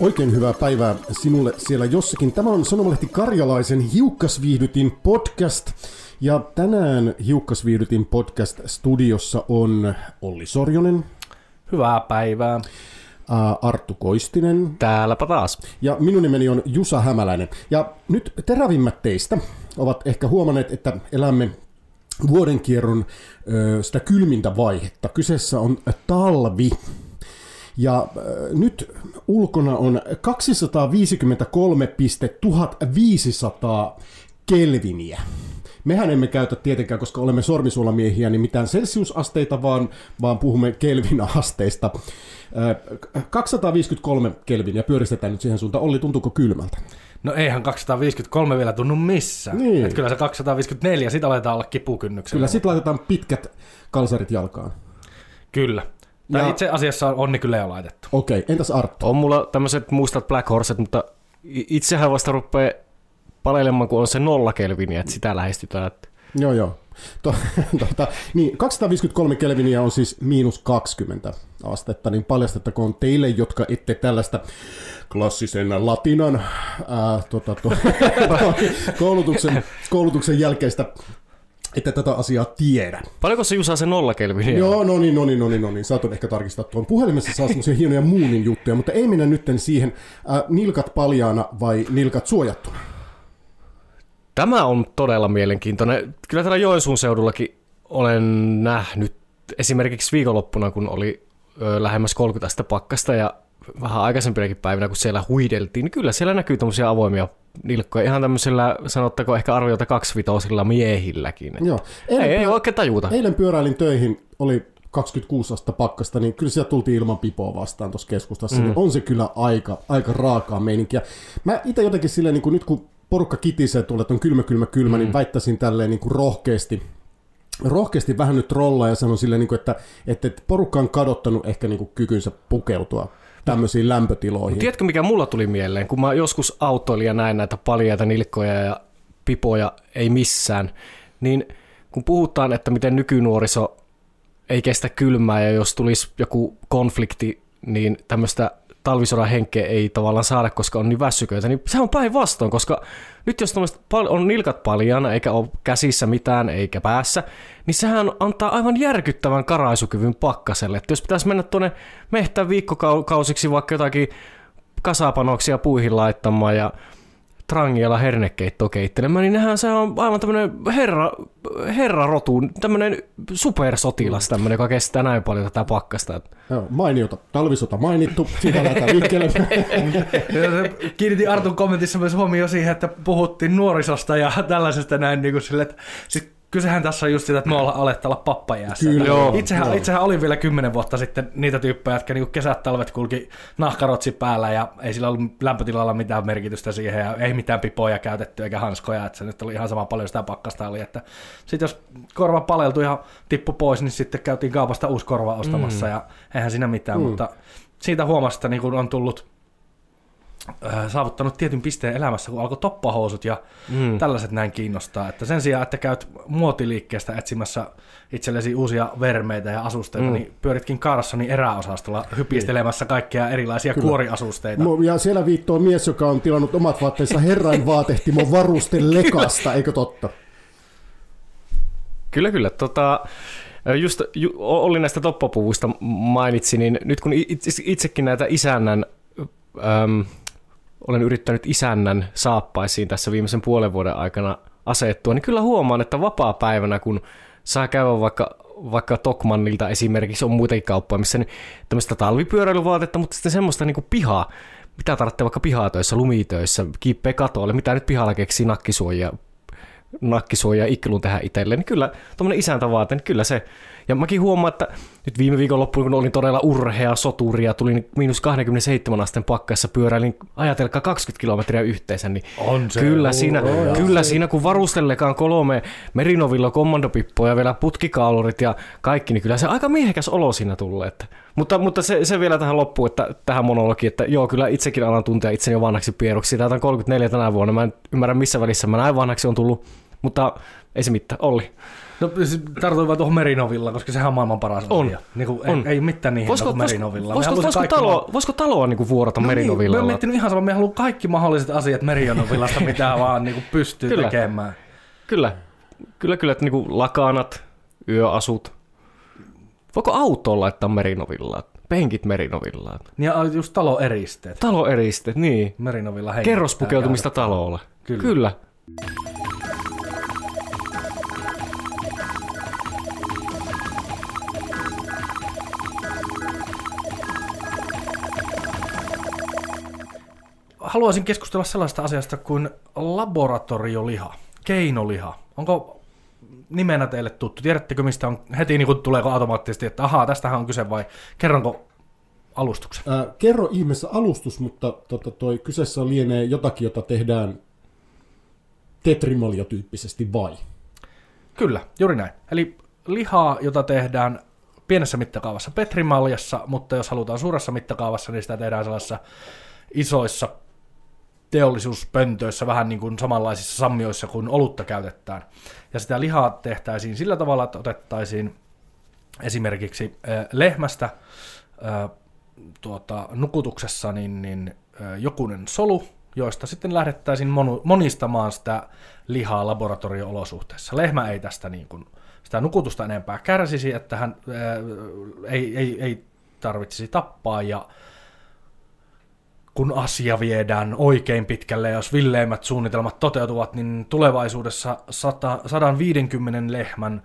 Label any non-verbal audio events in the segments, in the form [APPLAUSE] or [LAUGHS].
Oikein hyvää päivää sinulle siellä jossakin. Tämä on Sanomalehti Karjalaisen Hiukkasviihdytin podcast. Ja tänään Hiukkasviihdytin podcast-studiossa on Olli Sorjonen, Hyvää päivää. ää, Arttu Koistinen Täälläpä taas. ja minun nimeni on Jusa Hämäläinen. Ja nyt terävimmät teistä ovat ehkä huomanneet, että elämme vuodenkierron sitä kylmintä vaihetta. Kyseessä on talvi. Ja äh, nyt ulkona on 253,1500 kelviniä. Mehän emme käytä tietenkään, koska olemme sormisuolamiehiä, niin mitään celsiusasteita, vaan, vaan puhumme kelvinasteista. Äh, 253 kelviniä pyöristetään nyt siihen suuntaan. Olli, tuntuuko kylmältä? No eihän 253 vielä tunnu missään. Niin. Et kyllä se 254, sit aletaan olla kipukynnyksellä. Kyllä, sitten laitetaan pitkät kalsarit jalkaan. Kyllä. Tai Ja- itse asiassa on onni kyllä jo laitettu. Okei, entäs Arttu? On mulla tämmöiset mustat Black Horset, mutta itsehän vasta rupeaa palelemaan, kun on se nolla kelviniä, että sitä lähestytään. Että Joo, joo. To, [LAUGHS] tota, niin, 253 kelviniä on siis miinus 20 astetta, niin paljastettakoon teille, jotka ette tällaista klassisen latinan ää, tota, to, [LAUGHS] koulutuksen, koulutuksen jälkeistä, että tätä asiaa tiedä. paljonko se Jusa se nolla? Joo, no niin, no niin, no niin, no niin. Oot ehkä tarkistaa tuon. Puhelimessa saa semmoisia hienoja muunin juttuja, mutta ei mennä nytten siihen ää, nilkat paljaana vai nilkat suojattuna. Tämä on todella mielenkiintoinen. Kyllä täällä Joensuun seudullakin olen nähnyt esimerkiksi viikonloppuna, kun oli ö, lähemmäs 30 astetta pakkasta ja vähän aikaisempinakin päivinä, kun siellä huideltiin, niin kyllä siellä näkyy tämmöisiä avoimia nilkkoja. Ihan tämmöisillä, sanottako ehkä arviota kaksivitosilla miehilläkin. Joo. Ei, Eilen, ei pyö- oikein tajuta. eilen pyöräilin töihin, oli 26 astetta pakkasta, niin kyllä sieltä tultiin ilman pipoa vastaan tuossa keskustassa. Mm. Niin on se kyllä aika, aika raakaa meininkiä. Mä itse jotenkin silleen, niin kuin nyt kun porukka kitisee tuolle, että on kylmä, kylmä, kylmä, mm. niin väittäisin tälleen niin kuin rohkeasti, rohkeasti vähän nyt rollaa ja sanon silleen, niin kuin, että, että että porukka on kadottanut ehkä niin kuin kykynsä pukeutua tämmöisiin lämpötiloihin. Tiedätkö, mikä mulla tuli mieleen, kun mä joskus autoilin ja näin näitä paljaita nilkkoja ja pipoja ei missään, niin kun puhutaan, että miten nykynuoriso ei kestä kylmää ja jos tulisi joku konflikti, niin tämmöistä talvisodan henkeä ei tavallaan saada, koska on niin väsyköitä, niin se on päinvastoin, koska nyt jos on nilkat paljana, eikä ole käsissä mitään eikä päässä, niin sehän antaa aivan järkyttävän karaisukyvyn pakkaselle. Että jos pitäisi mennä tuonne mehtään viikkokausiksi vaikka jotakin kasapanoksia puihin laittamaan ja trangialla hernekeittoa keittelemään, niin nehän se on aivan tämmöinen herra, herra rotu, tämmöinen supersotilas tämmöinen, joka kestää näin paljon tätä pakkasta. Joo, mainiota. Talvisota mainittu. Siitä lähdetään liikkeelle. [LAUGHS] Kiinnitin Artun kommentissa myös huomioon siihen, että puhuttiin nuorisosta ja tällaisesta näin niin kuin sille, että sit kysehän tässä on just sitä, että me ollaan alettu olla pappajäässä. Kyllä, joo, itsehän, joo. itsehän oli vielä kymmenen vuotta sitten niitä tyyppejä, jotka niin kesät talvet kulki nahkarotsi päällä ja ei sillä ollut lämpötilalla mitään merkitystä siihen ja ei mitään pipoja käytetty eikä hanskoja, että se nyt oli ihan sama paljon sitä pakkasta oli, että sitten jos korva paleltui ja tippu pois, niin sitten käytiin kaupasta uusi korva ostamassa mm. ja eihän siinä mitään, mm. mutta siitä huomasi, että niin kun on tullut saavuttanut tietyn pisteen elämässä, kun alkoi toppahousut ja mm. tällaiset näin kiinnostaa. Että sen sijaan, että käyt muotiliikkeestä etsimässä itsellesi uusia vermeitä ja asusteita, mm. niin pyöritkin Carsonin eräosastolla hypistelemässä kaikkia erilaisia Kyllä. kuoriasusteita. Mo- Ja siellä viittoo mies, joka on tilannut omat vaatteensa herran vaatehtimon varuste lekasta, eikö totta? Kyllä, kyllä. Tota, just ju, oli näistä toppapuvuista mainitsi, niin nyt kun itse, itsekin näitä isännän, äm, olen yrittänyt isännän saappaisiin tässä viimeisen puolen vuoden aikana asettua, niin kyllä huomaan, että vapaa-päivänä, kun saa käydä vaikka, vaikka Tokmannilta esimerkiksi, on muitakin kauppoja, missä niin tämmöistä talvipyöräilyvaatetta, mutta sitten semmoista niin kuin pihaa, mitä tarvitsee vaikka pihatöissä, lumitöissä, kiippeä katolle, mitä nyt pihalla keksii nakkisuojia, nakkisuojaa ikkilun tehdä itselleen, niin kyllä tuommoinen isäntävaate, niin kyllä se. Ja mäkin huomaan, että nyt viime viikon loppuun, kun olin todella urhea soturi ja tulin miinus 27 asteen pakkassa, pyöräilin ajatelkaa 20 kilometriä yhteensä, niin On se. kyllä, siinä, kyllä siinä, kun varustellekaan kolme Merinovilla kommandopippoja, vielä putkikaulurit ja kaikki, niin kyllä se aika miehekäs olo siinä tulee. Että, mutta, mutta se, se, vielä tähän loppuun, että tähän monologiin, että joo, kyllä itsekin alan tuntea itseni jo vanhaksi pieruksi. Täältä on 34 tänä vuonna, mä en ymmärrä missä välissä mä näin vanhaksi on tullut. Mutta ei se mitään, Olli. No siis tartuin vaan tuohon Merinovilla, koska sehän on maailman paras On. asia. Niin kuin, On. Ei, ei mitään niin hienoa kuin Merinovilla. voisiko, Me voisiko, taloa, kaikki voisiko taloa niin kuin vuorata No niin, Merinovilla? Mä oon miettinyt ihan sama, me haluan kaikki mahdolliset asiat Merinovillasta, mitä [LAUGHS] vaan niin kuin pystyy Kyllä. tekemään. Kyllä, kyllä, kyllä, että niinku lakanat, yöasut. Voiko autoon laittaa merinovillaan? Penkit merinovillaan. Niin Ja just taloeristeet. Taloeristeet, niin. Merinovilla Kerrospukeutumista käydä. talolla. Kyllä. Kyllä. Haluaisin keskustella sellaista asiasta kuin laboratorioliha, keinoliha. Onko nimenä teille tuttu? Tiedättekö mistä on heti niin kuin tuleeko automaattisesti, että ahaa, tästähän on kyse vai kerronko alustuksen? Ää, kerro ihmeessä alustus, mutta tota, toi kyseessä lienee jotakin, jota tehdään tetrimalia-tyyppisesti vai? Kyllä, juuri näin. Eli lihaa, jota tehdään pienessä mittakaavassa petrimaljassa, mutta jos halutaan suuressa mittakaavassa, niin sitä tehdään sellaisissa isoissa teollisuuspöntöissä, vähän niin kuin samanlaisissa sammioissa kuin olutta käytetään. Ja sitä lihaa tehtäisiin sillä tavalla, että otettaisiin esimerkiksi lehmästä tuota, nukutuksessa niin, niin jokunen solu, joista sitten lähdettäisiin monistamaan sitä lihaa laboratorio-olosuhteissa. Lehmä ei tästä niin kuin, sitä nukutusta enempää kärsisi, että hän ää, ei, ei, ei tarvitsisi tappaa ja kun asia viedään oikein pitkälle, jos villeimmät suunnitelmat toteutuvat, niin tulevaisuudessa 100, 150 lehmän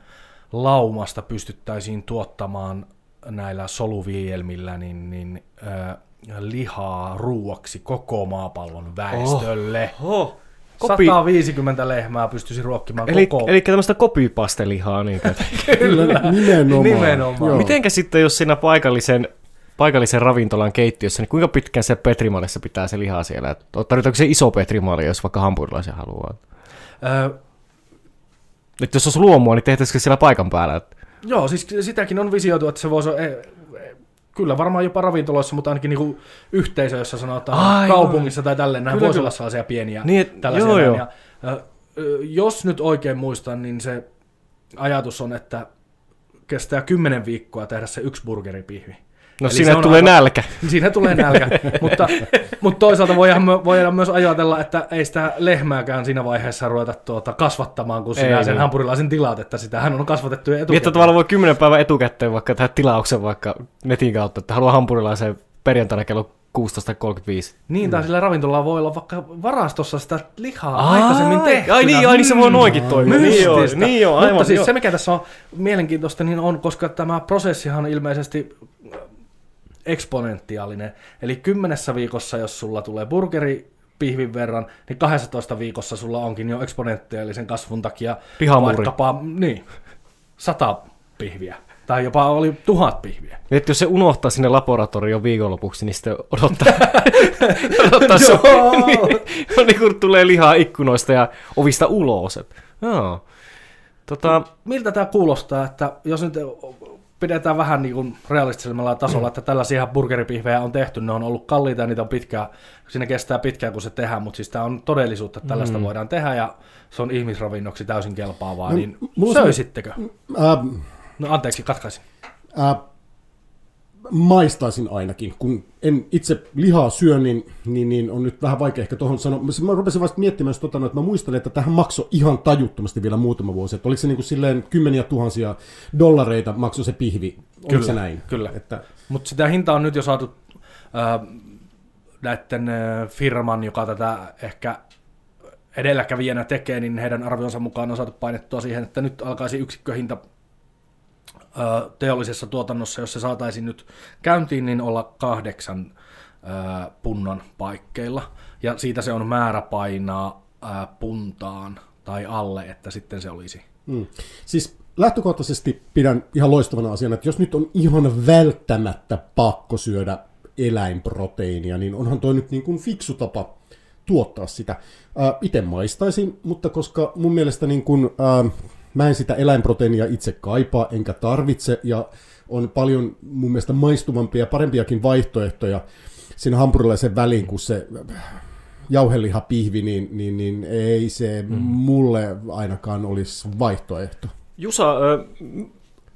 laumasta pystyttäisiin tuottamaan näillä soluviljelmillä niin, niin, äh, lihaa ruuaksi koko maapallon väestölle. Oh. Oh. Kopi- 150 lehmää pystyisi ruokkimaan Eli, koko... eli tämmöistä kopipastelihaa. Niin. [LAUGHS] Kyllä, nimenomaan. Nimenomaan. Joo. Mitenkä sitten, jos siinä paikallisen, paikallisen ravintolan keittiössä, niin kuinka pitkään se petrimalissa pitää se lihaa siellä? Et Tarvitaanko se iso petrimaali, jos vaikka hampurilaisen haluaa? Öö, Että jos olisi luomua, niin tehtäisikö siellä paikan päällä? Joo, siis sitäkin on visioitu, että se voisi... E, e, kyllä varmaan jopa ravintoloissa, mutta ainakin niinku yhteisö, jossa sanotaan Aivan. kaupungissa tai tälleen, nämä voisi olla sellaisia pieniä Niin, et- tällaisia. joo, joo. Ja, jos nyt oikein muistan, niin se ajatus on, että kestää kymmenen viikkoa tehdä se yksi burgeripihvi. No Eli siinä tulee aivan- nälkä. [LAUGHS] Siinä tulee nälkä, mutta, mutta toisaalta voidaan, voidaan myös ajatella, että ei sitä lehmääkään siinä vaiheessa ruveta tuota kasvattamaan, kun sinä Ei, sen niin. hampurilaisen tilaat, että sitähän on kasvatettu jo Niin, että etukäteen. tavallaan voi kymmenen päivän etukäteen vaikka tehdä tilauksen vaikka netin kautta, että haluaa hampurilaisen perjantaina kello 16.35. Niin, tai sillä ravintolalla voi olla vaikka varastossa sitä lihaa aikaisemmin Ai, tehtynä. ai niin, ai niin se voi noinkin toimia. Niin joo, niin joo, aivan. Mutta siis joo. se, mikä tässä on mielenkiintoista, niin on, koska tämä prosessihan ilmeisesti eksponentiaalinen. Eli kymmenessä viikossa, jos sulla tulee burgeri pihvin verran, niin 12 viikossa sulla onkin jo eksponentiaalisen kasvun takia Lihamuri. vaikkapa niin, sata pihviä. Tai jopa oli tuhat pihviä. Niin, että jos se unohtaa sinne laboratorioon viikonlopuksi, niin sitten odottaa, [LAUGHS] odottaa se, [LAUGHS] niin, niin kuin tulee lihaa ikkunoista ja ovista ulos. Joo. Tota, Miltä tämä kuulostaa, että jos nyt pidetään vähän niin kuin realistisemmalla tasolla, että tällaisia burgeripihvejä on tehty, ne on ollut kalliita ja niitä on pitkään, siinä kestää pitkään kun se tehdään, mutta siis tämä on todellisuutta, että tällaista mm. voidaan tehdä ja se on ihmisravinnoksi täysin kelpaavaa, No, niin mulla on söisittekö? Ää, No anteeksi, katkaisin. ää, maistaisin ainakin. Kun en itse lihaa syö, niin, niin, niin on nyt vähän vaikea ehkä tuohon sanoa. Mä- rupesin vasta miettimään, jos tota, että mä muistelen, että tähän maksoi ihan tajuttomasti vielä muutama vuosi. Että oliko se niin kuin silleen kymmeniä tuhansia dollareita maksoi se pihvi? Oliko Kyllä, se näin? kyllä. Että, Mutta sitä hintaa on nyt jo saatu äh, näiden äh, firman, joka tätä ehkä edelläkävijänä tekee, niin heidän arvionsa mukaan on saatu painettua siihen, että nyt alkaisi yksikköhinta teollisessa tuotannossa, jos se saataisiin nyt käyntiin, niin olla kahdeksan äh, punnan paikkeilla. Ja siitä se on määrä painaa äh, puntaan tai alle, että sitten se olisi. mm. Siis lähtökohtaisesti pidän ihan loistavana asiana, että jos nyt on ihan välttämättä pakko syödä eläinproteiinia, niin onhan toi nyt niin kuin fiksu tapa tuottaa sitä. Itse maistaisin, mutta koska mun mielestä niin kuin, ää, mä en sitä eläinproteiinia itse kaipaa, enkä tarvitse, ja on paljon mun mielestä maistuvampia ja parempiakin vaihtoehtoja siinä hampurilaisen väliin, kuin se jauhelihapihvi, niin, niin, niin ei se mm. mulle ainakaan olisi vaihtoehto. Jusa,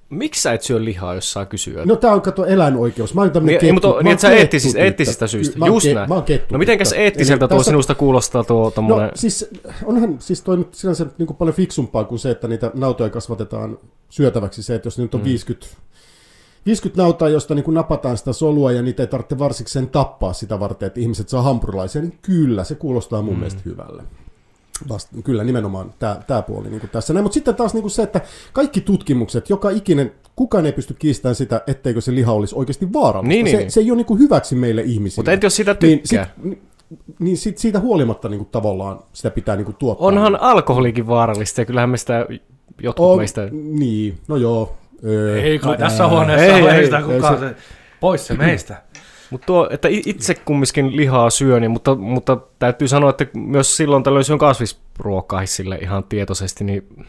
miksi sä et syö lihaa, jos saa kysyä? No tää on kato eläinoikeus. Mä oon tämmönen Niin, kettu. mutta, niin, sä eettisistä, eettisistä syistä. Mä Just ke- näin. Mä oon kettu No mitenkäs eettiseltä Eli tuo tässä- sinusta kuulostaa tuo tommonen... No siis onhan siis toi nyt sinänsä niin kuin paljon fiksumpaa kuin se, että niitä nautoja kasvatetaan syötäväksi. Se, että jos nyt on mm. 50, 50 nautaa, josta niin napataan sitä solua ja niitä ei tarvitse varsikseen tappaa sitä varten, että ihmiset saa hampurilaisia, niin kyllä, se kuulostaa mun mm. mielestä hyvälle. Vast, kyllä nimenomaan tämä puoli niin tässä. Näin, mutta sitten taas niin se, että kaikki tutkimukset, joka ikinen, kukaan ei pysty kiistämään sitä, etteikö se liha olisi oikeasti vaarallista. Niin, niin, se, niin. se ei ole niin kuin hyväksi meille ihmisille. Mutta entä jos sitä niin, tykkää? sit, niin, niin sit, siitä huolimatta niin kuin tavallaan sitä pitää niin kuin tuottaa. Onhan alkoholikin vaarallista ja kyllähän me sitä jotkut on, meistä... Niin, no joo. Öö, Ei kai no, tässä huoneessa ei, ei, ei, ei sitä ei kukaan. se- Se... Pois se meistä. Mutta tuo, että itse kumminkin lihaa syön, niin, mutta, mutta täytyy sanoa, että myös silloin tällöin syön kasvisruokaa sille ihan tietoisesti, niin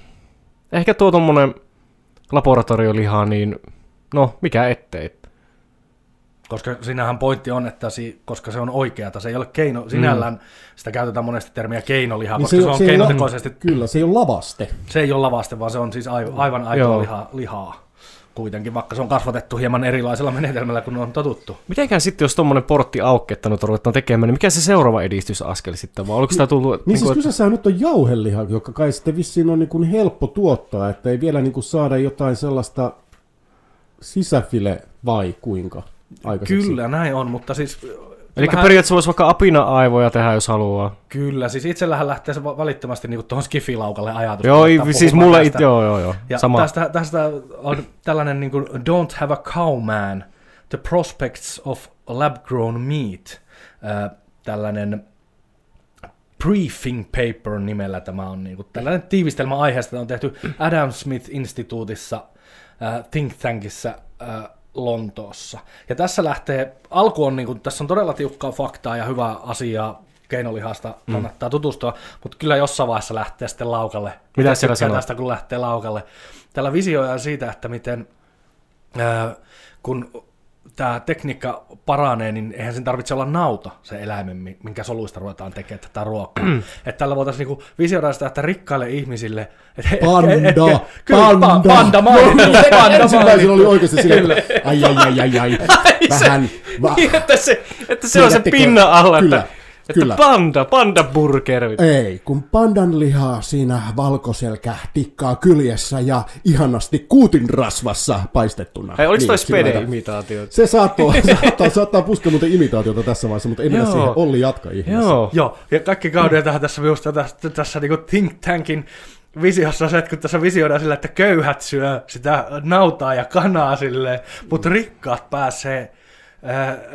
ehkä tuo tommonen laboratorioliha, niin no, mikä ettei. Koska sinähän pointti on, että si, koska se on oikeata, se ei ole keino, sinällään sitä käytetään monesti termiä keinoliha, niin koska se, on ei ole- keinotekoisesti, Kyllä, se ei ole lavaste. se ei ole lavaste, vaan se on siis aivan, aivan aitoa lihaa kuitenkin, vaikka se on kasvatettu hieman erilaisella menetelmällä kuin on totuttu. Mitenkään sitten, jos tommonen portti auki, että nyt ruvetaan tekemään, niin mikä se seuraava edistysaskel sitten, vai oliko sitä tullut... Niin siis että- kyseessähän nyt on jauheliha, joka kai sitten vissiin on niin kuin helppo tuottaa, että ei vielä niin kuin saada jotain sellaista sisäfile vai kuinka aikaiseksi. Kyllä, näin on, mutta siis... Eli vähän- periaatteessa voisi vaikka apina-aivoja tehdä, jos haluaa. Kyllä, siis itsellähän lähtee se va- välittömästi niin tuohon skifilaukalle ajatus. Joo, siis mulle it, joo, joo, joo. Ja Sama. Tästä, tästä on tällainen niin kuin Don't Have a Cow Man, The Prospects of Lab-Grown Meat, äh, tällainen briefing paper nimellä tämä on niin kuin, tällainen tiivistelmä aiheesta, on tehty Adam Smith-instituutissa, äh, Think Tankissa äh, Lontoossa. Ja tässä lähtee, alku on, niin kuin, tässä on todella tiukkaa faktaa ja hyvää asiaa, keinolihasta kannattaa tutustua, mutta kyllä jossain vaiheessa lähtee sitten laukalle. Mitä siellä sanoo? tästä, kun lähtee laukalle. Tällä visioidaan siitä, että miten ää, kun tämä tekniikka paranee, niin eihän sen tarvitse olla nauta, se eläimen, mi- minkä soluista ruvetaan tekemään tätä ruokaa. [CLEARS THROAT] että tällä voitaisiin niinku visioida sitä, että rikkaille ihmisille... Et, et, Panda, et, et, kyllä, panda. pa- panda mainittu, No, se panda ensimmäisenä mainittu. oli oikeasti silleen, että ai ai ai ai ai, [LAUGHS] vähän, va, [LAUGHS] Niin, että se, että se on se pinnan alla, Kyllä, että, että kyllä. panda, panda burger. Ei, kun pandan lihaa siinä valkoselkä tikkaa kyljessä ja ihanasti kuutin rasvassa paistettuna. Hei, oliko toi Niin, lailla. spede-imitaatio? Se saattoi, [LAUGHS] saattaa, saattaa puskea muuten imitaatiota tässä vaiheessa, mutta ei mennä siihen. Olli jatka ihmeessä. Joo. Joo, ja kaikki kauden tähän tässä minusta tässä, tässä niin Think Tankin visiossa se, että kun tässä visioidaan sillä, että köyhät syö sitä nautaa ja kanaa silleen, mutta rikkaat pääsee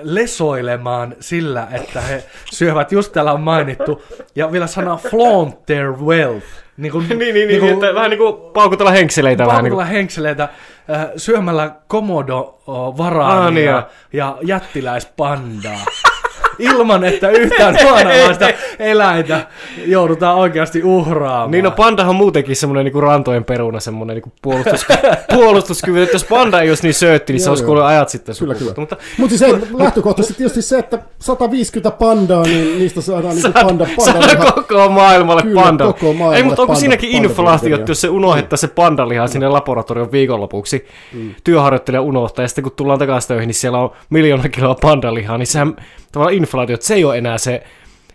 lesoilemaan sillä, että he syövät, just täällä on mainittu, ja vielä sana flaunt their wealth. Niin, kuin, [LAUGHS] niin, niin, niin, niin, että vähän niin kuin paukutella henkseleitä. Vähän niin paukutella kuin. henkseleitä äh, syömällä komodo Ah, varaania niin ja, ja jättiläispandaa. Ilman, että yhtään [LAUGHS] huonomaista eläintä joudutaan oikeasti uhraamaan. Niin no pandahan on muutenkin semmoinen niinku rantojen peruna, semmoinen niinku puolustus, [LAUGHS] puolustuskyvy. Että jos panda ei olisi niin söötti, niin se olisi kuullut ajat sitten Kyllä, kyllä. Mutta Mutta siis ei, lähtökohtaisesti tietysti se, että 150 pandaa, niin niistä saadaan niinku panda, panda Saada koko maailmalle Kyllä, panda. koko maailmalle Ei, mutta onko panda- siinäkin inflaatio, jos se unohdetaan se pandaliha sinne laboratorion viikonlopuksi, mm. työharjoittelija unohtaa, ja sitten kun tullaan takaisin töihin, niin siellä on miljoona kiloa pandalihaa, niin sehän tavallaan inflaatio, että se ei ole enää se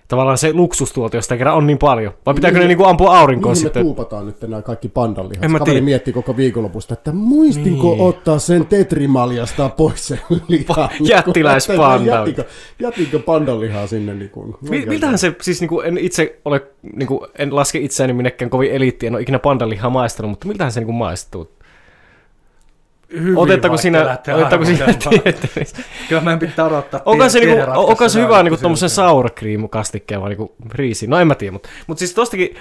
tavallaan se luksustuote, josta kerran on niin paljon. Vai pitääkö ne niinku ampua aurinkoon Mihin me sitten? tuupataan nyt nämä kaikki pandanlihat? En mä Kaveri tiedä. mietti koko viikonlopusta, että muistinko Niin. ottaa sen tetrimaljasta pois sen lihan. [LAUGHS] jättiläispanda. Jätinkö, jätinkö pandanlihaa sinne? Niin kuin, Mi- miltähän se, siis niinku, en itse ole, niinku, en laske itseäni minnekään kovin eliittiä, en ole ikinä pandalihaa maistanut, mutta miltähän se niinku maistuu? Hyvin lähteä otettaako siinä arvostelemaan. tieteellistä? Kyllä meidän pitää odottaa. Onko se, niinku, onko se hyvä niinku kysymykseen. sour cream kastikkeen vai niinku riisi? No en mä tiedä, mutta mut siis tostakin,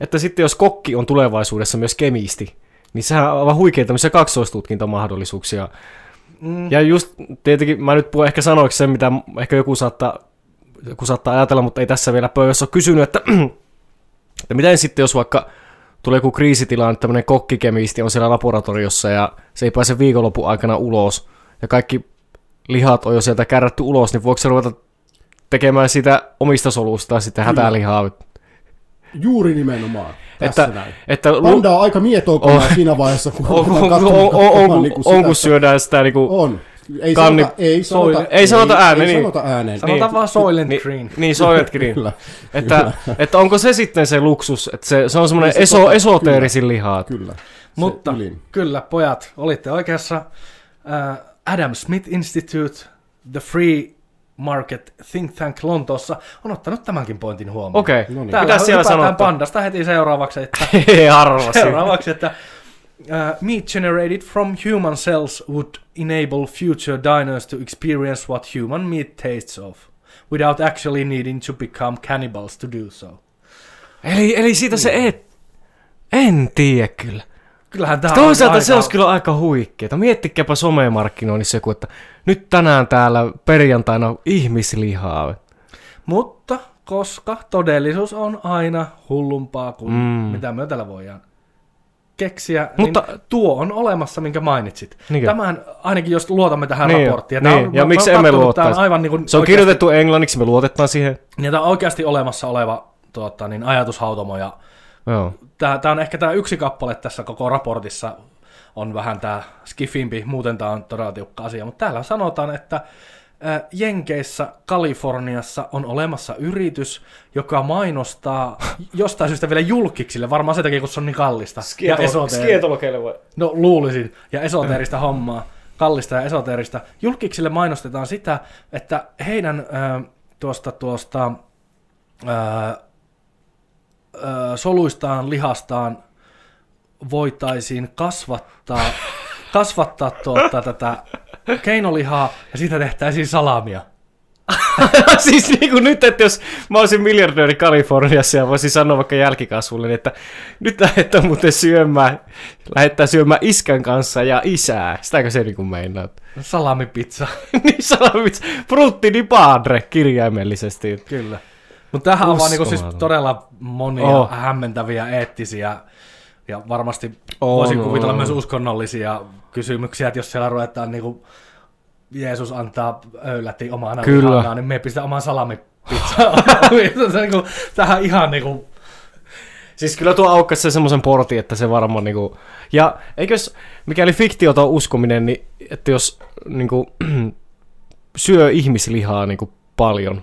että sitten jos kokki on tulevaisuudessa myös kemisti, niin sehän on aivan huikeita tämmöisiä kaksoistutkintamahdollisuuksia. Mm. Ja just tietenkin, mä nyt puhun ehkä sanoiksi sen, mitä ehkä joku saattaa, joku saattaa ajatella, mutta ei tässä vielä pöydässä ole kysynyt, että, [CLEARS THROAT] että miten sitten jos vaikka tulee joku kriisitilanne, tämmöinen kokkikemisti on siellä laboratoriossa ja se ei pääse viikonlopun aikana ulos ja kaikki lihat on jo sieltä kärrätty ulos, niin voiko se ruveta tekemään sitä omista solusta sitten hätälihaa. Juuri nimenomaan. Tässä Että, näin. että Panda on aika mietoukona siinä vaiheessa, kun on, [LAUGHS] on, ruvetaan on, katsomaan on, on, katsomaan on, niinku on, sitä, kun että- syödään sitä niinku, On. Ei Kanni- sanota, ei sanota, Soile- ei sanota ääneen, ei niin. sanota ääneen. Sanotaan vaan Soylent niin, Green. Niin, Soylent Green. Kyllä, Että, että onko se sitten se luksus, että se, se on semmoinen Niin se eso, tota- esoteerisin lihaa. kyllä. Se Mutta ylin. kyllä, pojat, olitte oikeassa. Äh, Adam Smith Institute, The Free Market Think Tank Lontoossa on ottanut tämänkin pointin huomioon. Okei, okay. No niin. Täällä mitä siellä sanotaan? pandasta heti seuraavaksi, että, [LAUGHS] Ei arvasin. seuraavaksi, että uh, meat generated from human cells would enable future diners to experience what human meat tastes of, without actually needing to become cannibals to do so. Eli, eli siitä se et... En tiedä kyllä. Kyllähän tämä Toisaalta on se olisi kyllä aika huikeeta. Miettikääpä somemarkkinoinnissa joku, että nyt tänään täällä perjantaina ihmislihaa. Mutta koska todellisuus on aina hullumpaa kuin mm. mitä me täällä voidaan keksiä, Mutta- niin tuo on olemassa, minkä mainitsit. Niinkö? Tämän, ainakin jos luotamme tähän Niin, raporttiin. niin. On, Ja mä- miksi mä emme luottaisi? aivan niin kuin Se on oikeasti, kirjoitettu englanniksi, me luotetaan siihen. Niin, tämä on oikeasti olemassa oleva tuota, niin ajatushautomo. Ja Joo. tämä, tämä on ehkä tämä yksi kappale tässä koko raportissa on vähän tämä skifimpi, muuten tämä on todella tiukka asia, mutta täällä sanotaan, että Jenkeissä, Kaliforniassa on olemassa yritys, joka mainostaa [LAUGHS] jostain syystä vielä julkiksille, varmaan sen takia, kun se on niin kallista. ja esoteeri- Skietologeille vai? No luulisin. Ja esoteerista hommaa. Kallista ja esoteerista. Julkiksille mainostetaan sitä, että heidän ö, tuosta, tuosta ö, ö, soluistaan, lihastaan voitaisiin kasvattaa, [LAUGHS] kasvattaa tuota, tätä keinolihaa ja siitä tehtäisiin salamia. [LAUGHS] siis niin kuin nyt, että jos mä olisin miljardööri Kaliforniassa ja voisin sanoa vaikka jälkikasvulle, niin että nyt lähdetään muuten syömään, lähdetään syömään iskän kanssa ja isää. Sitäkö se [LAUGHS] niin kuin meinaa? Salamipizza. niin sanomit, brutti di padre kirjaimellisesti. Kyllä. Mutta tämähän on vaan niinku siis todella monia oh. hämmentäviä eettisiä ja varmasti On, voisin kuvitella on. myös uskonnollisia kysymyksiä, että jos siellä ruvetaan niinku Jeesus antaa öyläti omana Kyllä. niin me pistä oman salamipizzaa. [LAUGHS] se on niinku, tähän ihan niinku, Siis kyllä tuo aukkasi se semmoisen portin, että se varmaan niinku... Ja eikös, mikäli fiktiota on uskominen, niin että jos niinku, [CLEARS THROAT] syö ihmislihaa niinku paljon,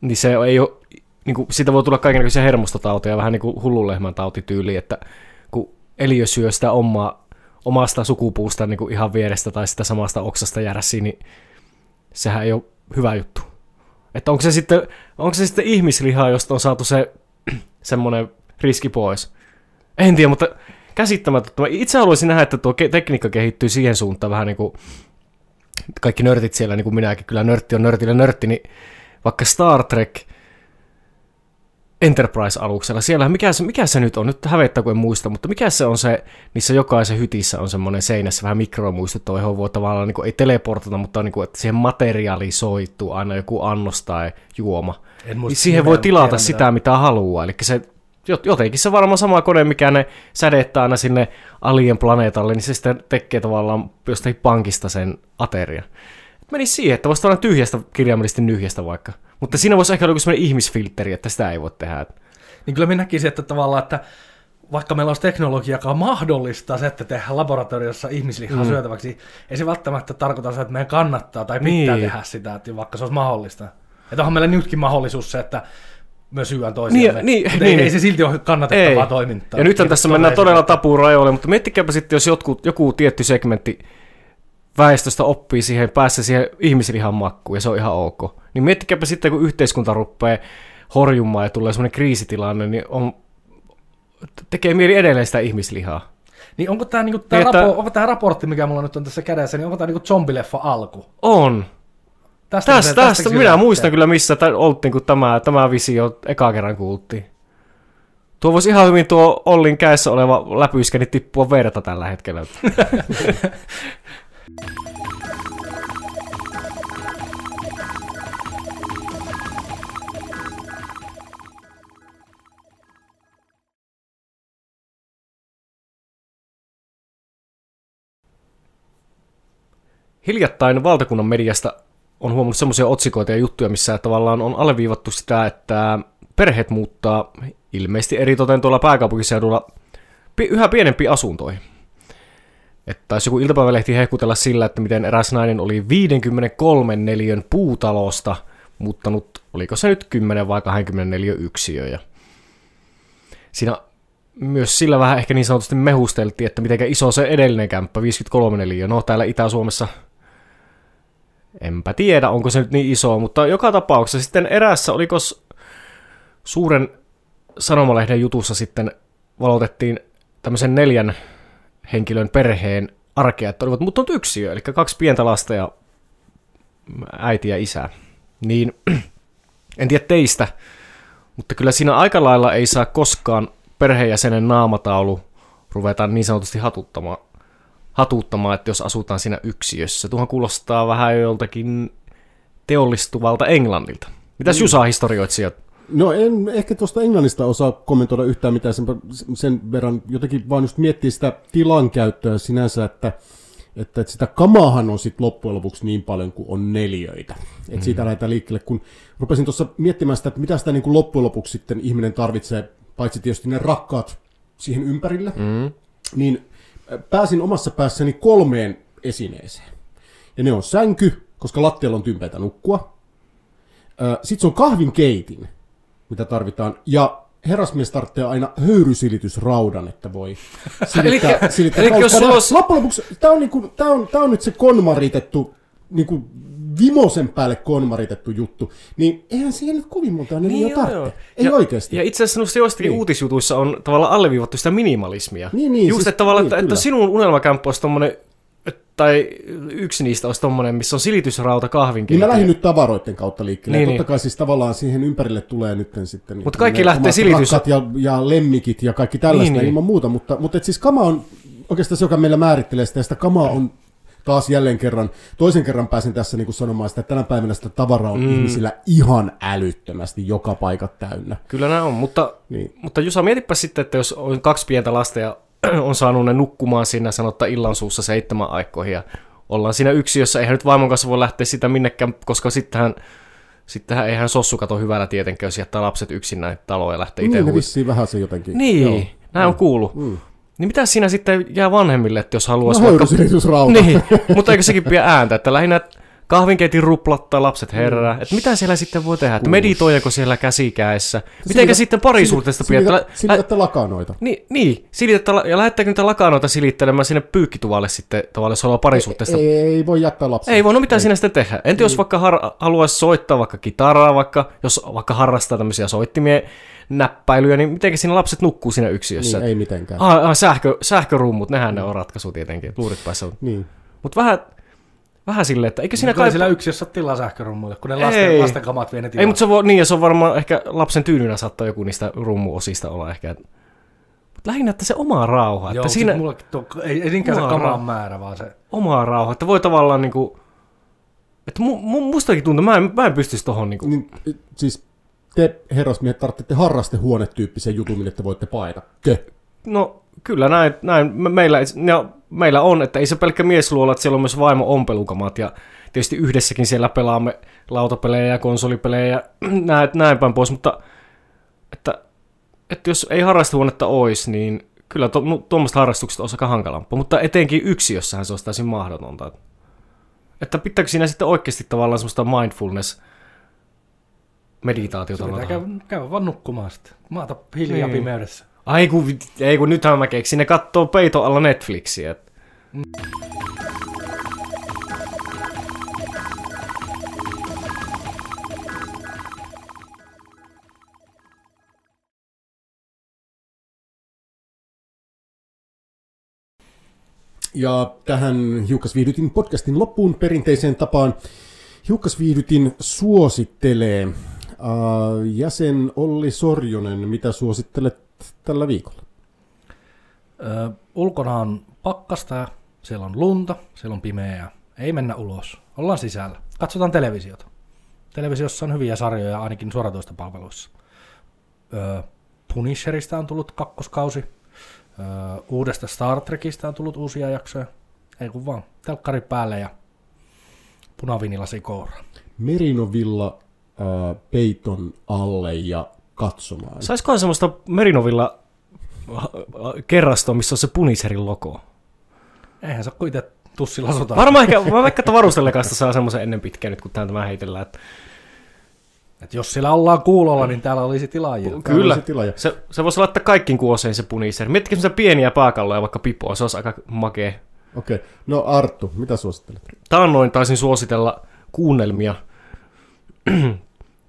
niin se ei ole, niinku, siitä voi tulla kaikenlaisia hermostotauteja, vähän niin kuin hullunlehmän tautityyli, että eliö syö sitä omaa, omasta sukupuusta niinku ihan vierestä tai sitä samasta oksasta järsiin, niin sehän ei ole hyvä juttu. Että onko se sitten, onko se sitten ihmislihaa, josta on saatu se [CLEARS THROAT] semmoinen riski pois? En tiedä, mutta käsittämätöntä. Mä Itse haluaisin nähdä, että tuo tekniikka kehittyy siihen suuntaan vähän niin kuin kaikki nörtit siellä, niin kuin minäkin, kyllä nörtti on nörtille nörtti, niin vaikka Star Trek Enterprise-aluksella, siellä mikä se, mikä se nyt on, nyt hävettää kun en muista, mutta mikä se on se, niissä jokaisen hytissä on semmoinen seinässä vähän mikromuistuttava, johon voi tavallaan, niin kuin, ei teleportata, mutta niin kuin, että siihen materialisoituu aina joku annos tai juoma. en muista Niin siihen voi tilata tiedän, sitä, mitä haluaa. Eli se jot- jotenkin se varmaan sama kone, mikä ne sädettää aina sinne alien planeetalle, niin se sitten tekee tavallaan jostain pankista sen ateria. Menisi siihen, että voisi olla tyhjästä kirjaimellisesti nyhjästä vaikka. Mutta siinä voisi ehkä olla joku sellainen ihmisfilteri, että sitä ei voi tehdä. Niin kyllä minä näkisin, että tavallaan, että vaikka meillä olisi teknologia, joka mahdollistaa se, että tehdään laboratoriossa ihmislihaa mm. syötäväksi, ei se välttämättä tarkoita sitä, että meidän kannattaa tai pitää Niin. tehdä sitä, että vaikka se olisi mahdollista. Että onhan meillä nytkin mahdollisuus se, että me syön toisiamme. Niin, niin, Mutta niin. ei, ei, se silti ole kannatettavaa Ei. toimintaa. Ja nythän tässä mennään todella tapuun rajoille, mutta miettikääpä sitten, jos joku, joku tietty segmentti väestöstä oppii siihen, päässä siihen ihmislihan makkuun, ja se on ihan ok. Niin miettikääpä sitten, kun yhteiskunta rupeaa horjumaan ja tulee semmoinen kriisitilanne, niin on, tekee mieli edelleen sitä ihmislihaa. Niin onko tämä niinku, tää Niin, että- rapo, onko tää raportti, mikä mulla nyt on tässä kädessä, niin onko tämä niinku zombileffa alku? On. Tästä, Tästä, tästä, tästäkin minä lähtee. muistan kyllä, missä tä- oltiin, kun tämä, tämä visio eka kerran kuultiin. Tuo voisi ihan hyvin tuo Ollin kädessä oleva läpyskä niin tippua verta tällä hetkellä. [LAUGHS] Hiljattain valtakunnan mediasta on huomannut semmoisia otsikoita ja juttuja, missä tavallaan on alleviivattu sitä, että perheet muuttaa ilmeisesti eritoten tuolla pääkaupunkiseudulla yhä pienempiin asuntoihin. Että taisi joku iltapäivälehti hehkutella sillä, että miten eräs nainen oli 53 neliön puutalosta muuttanut, oliko se nyt 10 vai 24 yksiö. Ja siinä myös sillä vähän ehkä niin sanotusti mehusteltiin, että miten iso se edellinen kämppä, 53 neliö. No täällä Itä-Suomessa enpä tiedä, onko se nyt niin iso, mutta joka tapauksessa sitten erässä, oliko suuren sanomalehden jutussa sitten valotettiin tämmöisen neljän henkilön perheen arkea, että olivat muuttunut yksiö, eli kaksi pientä lasta ja äiti ja isä. Niin [CLEARS THROAT] en tiedä teistä, mutta kyllä siinä aika lailla ei saa koskaan perheenjäsenen naamataulu ruveta niin sanotusti hatuttamaan, hatuttamaan, että jos asutaan siinä yksiössä. Tuohon kuulostaa vähän joltakin teollistuvalta Englannilta. Mitäs mm. Jusa historioitsijat No en ehkä tuosta Englannista osaa kommentoida yhtään mitään sen, sen verran. Jotenkin vaan just miettii sitä tilankäyttöä sinänsä, että, että, että sitä kamaahan on sitten loppujen lopuksi niin paljon kuin on neljöitä. Että mm. siitä lähdetään liikkeelle, kun rupesin tuossa miettimään sitä, että mitä sitä niin kuin loppujen lopuksi sitten ihminen tarvitsee, paitsi tietysti ne rakkaat siihen ympärille, mm. niin pääsin omassa päässäni kolmeen esineeseen. Ja ne on sänky, koska lattialla on tympeitä nukkua. Sitten se on kahvin keitin, mitä tarvitaan. Ja herrasmies tarvitsee aina höyrysilitysraudan, että voi [LAUGHS] silittää. silittää eli jos olisi... Loppujen lopuksi, tämä on, niinku, tää on, tää on nyt se konmaritettu, niinku, vimosen päälle konmaritettu juttu, niin eihän siihen nyt kovin monta niin, niin tarvitse. Joo. Ei ja, oikeasti. Ja itse asiassa joistakin niin. uutisjutuissa on tavallaan alleviivattu sitä minimalismia. Niin, niin, Just siis, että, tavallaan, niin, että, että sinun unelmakämppä olisi tommonen tai yksi niistä olisi tommonen, missä on silitysrauta kahvinkeittiö. Niin mä lähdin nyt tavaroiden kautta liikkeelle. Niin, Totta kai siis tavallaan siihen ympärille tulee nyt sitten... Mutta niin kaikki lähtee silitys... Ja, ja lemmikit ja kaikki tällaista niin, niin. ilman muuta, mutta, mutta et siis kama on oikeastaan se, joka meillä määrittelee sitä, ja sitä kamaa on taas jälleen kerran, toisen kerran pääsin tässä niin kuin sanomaan sitä, että tänä päivänä sitä tavaraa on mm. ihmisillä ihan älyttömästi joka paikat täynnä. Kyllä nämä on, mutta, niin. mutta Jusa, mietipä sitten, että jos on kaksi pientä lasta ja [CLEARS THROAT] on saanut ne nukkumaan siinä sanotta illan suussa seitsemän aikoihin ja ollaan siinä yksiössä. Eihän nyt vaimon kanssa voi lähteä sitä minnekään, koska sittenhän, sittenhän eihän Sossu kato hyvällä tietenkään, jos jättää lapset yksin näin taloon ja lähtee itse Niin, vissiin vähän se jotenkin. Niin, Joo. näin on mm. kuullut. Mm. Niin mitä siinä sitten jää vanhemmille, että jos haluaisi... No, vaikka... Niin, mutta eikö sekin pidä ääntä, että lähinnä kahvinkeitin ruplattaa lapset herää. Mm. Että mitä siellä sitten voi tehdä? Että meditoijako siellä käsikäessä? Mitenkä sitten parisuhteesta pidetään? Silitätte lakanoita. Niin, niin silitätte, ja lähettääkö niitä lakanoita silittelemään sinne pyykkituvalle sitten tavallaan, jos haluaa parisuhteesta? Ei, ei, ei, voi jättää lapsia. Ei voi, no mitä ei. siinä sitten tehdä? Entä jos vaikka har- haluaisi soittaa vaikka kitaraa, vaikka, jos vaikka harrastaa tämmöisiä soittimia, näppäilyjä, niin miten siinä lapset nukkuu siinä yksiössä? Niin, ei mitenkään. Ah, ah, sähkö, sähkörummut, nehän mm. ne on ratkaisu tietenkin, luurit päässä. Niin. Mutta vähän, vähän silleen, että eikö siinä kai... sillä yksiössä ole tilaa sähkörummuille, kun ne lasten, lasten kamat vie ne tilaa. Ei, mutta se voi, niin, ja se on varmaan ehkä lapsen tyynynä saattaa joku niistä rummuosista olla ehkä. Mutta lähinnä, että se oma rauha. Joo, että siinä... Mulla, tuo, ei, ei niinkään se kamaan määrä, vaan se... Oma rauha, että voi tavallaan niinku... Että mu, mu, mustakin tuntuu, mä en, mä en pystyisi tohon niinku... Niin, siis te herrasmiehet tarvitsette harrastehuonetyyppisen jutun, mille te voitte paeta. Ke? No kyllä näin, näin. Me, meillä, ja meillä on, että ei se pelkkä miesluola, että siellä on myös vaimo ompelukamat ja tietysti yhdessäkin siellä pelaamme lautapelejä ja konsolipelejä ja [CLEARS THROAT] näin, näin päin pois, mutta että, että jos ei harrastehuonetta olisi, niin kyllä tuommoista to, harrastukset olisi aika hankalampaa, mutta etenkin yksiössähän se olisi täysin mahdotonta. Että pitääkö siinä sitten oikeasti tavallaan semmoista mindfulness meditaatiota? Se käy, käy vaan nukkumaan sitten. Maata hiljaa niin. pimeydessä. Ai kun, ei kun nythän mä keksin, ne kattoo peito alla Netflixiä. Ja tähän Hiukkasviihdytin podcastin loppuun perinteiseen tapaan Hiukkasviihdytin suosittelee uh, jäsen Olli Sorjonen. Mitä suosittelet tällä viikolla? Ö, ulkona on pakkasta, siellä on lunta, siellä on pimeää. Ei mennä ulos, ollaan sisällä. Katsotaan televisiota. Televisiossa on hyviä sarjoja ainakin suoratoista palveluissa. Ö, Punisherista on tullut kakkoskausi. Ö, uudesta Star Trekista on tullut uusia jaksoja. Ei kun vaan, telkkari päälle ja punavinilasi koura. Merinovilla äh, peiton alle ja katsomaan. Saisikohan semmoista Merinovilla kerrastoa, missä on se Puniserin logo? Eihän se ole kuitenkin tussilla sota. Varmaan ehkä, mä vaikka että varustelekasta saa semmoisen ennen pitkään nyt, kun tämä heitellään. Että Et jos siellä ollaan kuulolla, niin täällä olisi tilaajia. Täällä Kyllä. on se tilaaja. se, se voisi laittaa kaikkiin kuoseen se Puniseri. Miettikö semmoisia pieniä pääkalloja vaikka pipoa, se olisi aika makea. Okei. Okay. No Arttu, mitä suosittelet? Taannoin taisin suositella kuunnelmia,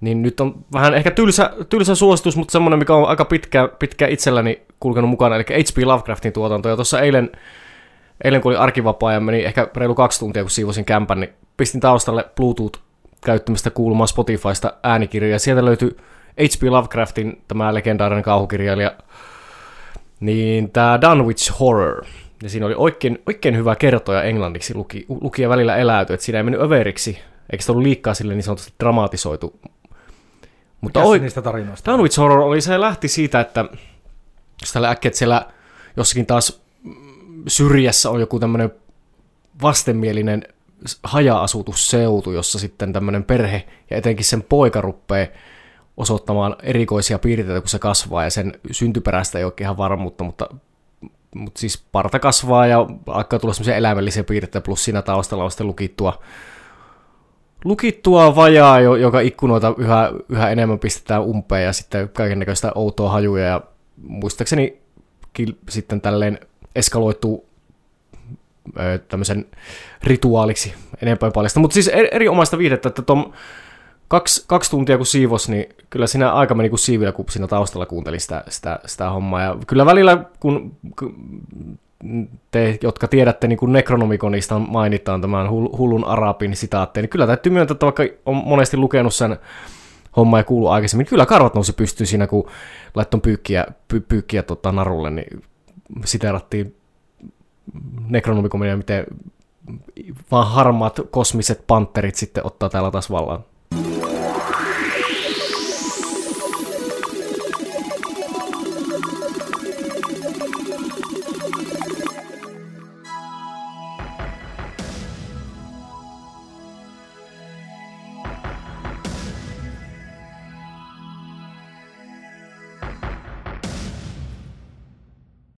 niin nyt on vähän ehkä tylsä, tylsä suositus, mutta semmoinen, mikä on aika pitkä, pitkä itselläni kulkenut mukana, eli H.P. Lovecraftin tuotanto. Ja tuossa eilen, eilen kun oli arkivapaa ja meni ehkä reilu kaksi tuntia, kun siivosin kämpän, niin pistin taustalle Bluetooth-käyttämistä kuulumaan Spotifysta äänikirjoja. Sieltä löytyi H.P. Lovecraftin tämä legendaarinen kauhukirjailija, niin tämä Dunwich Horror. Ja siinä oli oikein, oikein hyvä kertoja englanniksi, luki, lukija välillä eläytyi, että siinä ei mennyt överiksi, eikä sitä ollut liikkaa sille niin sanotusti dramatisoitu. Mutta oi, niistä tarinoista? Dunwich Horror oli, se lähti siitä, että jos tällä äkkiä, että siellä jossakin taas syrjässä on joku tämmöinen vastenmielinen haja-asutusseutu, jossa sitten tämmöinen perhe ja etenkin sen poika rupeaa osoittamaan erikoisia piirteitä, kun se kasvaa, ja sen syntyperäistä ei ole ihan varmuutta, mutta, mutta siis parta kasvaa ja alkaa tulla semmoisia eläimellisiä piirteitä, plus siinä taustalla on sitten lukittua, lukittua vajaa, jo- joka ikkunoita yhä, yhä enemmän pistetään umpeen ja sitten kaiken näköistä outoa hajuja ja muistaakseni sitten tälleen eskaloituu tämmöisen rituaaliksi enempää paljasta. Mutta siis eri- erinomaista viihdettä, että tom, kaksi, kaksi tuntia kun siivos, niin kyllä siinä aika meni kuin siivillä, kun siinä taustalla kuuntelin sitä, sitä, sitä hommaa. Ja kyllä välillä, kun kun te, jotka tiedätte, niin kuin Necronomiconista mainitaan tämän hul- hullun arabin sitaatteen, niin kyllä täytyy myöntää, että vaikka on monesti lukenut sen homma ja kuullut aikaisemmin, niin kyllä karvat nousi pystyyn siinä, kun laittoi pyykkiä, py, pyykkiä tota, narulle, niin siteerattiin Necronomiconia, miten vaan harmaat kosmiset panterit sitten ottaa täällä taas vallan.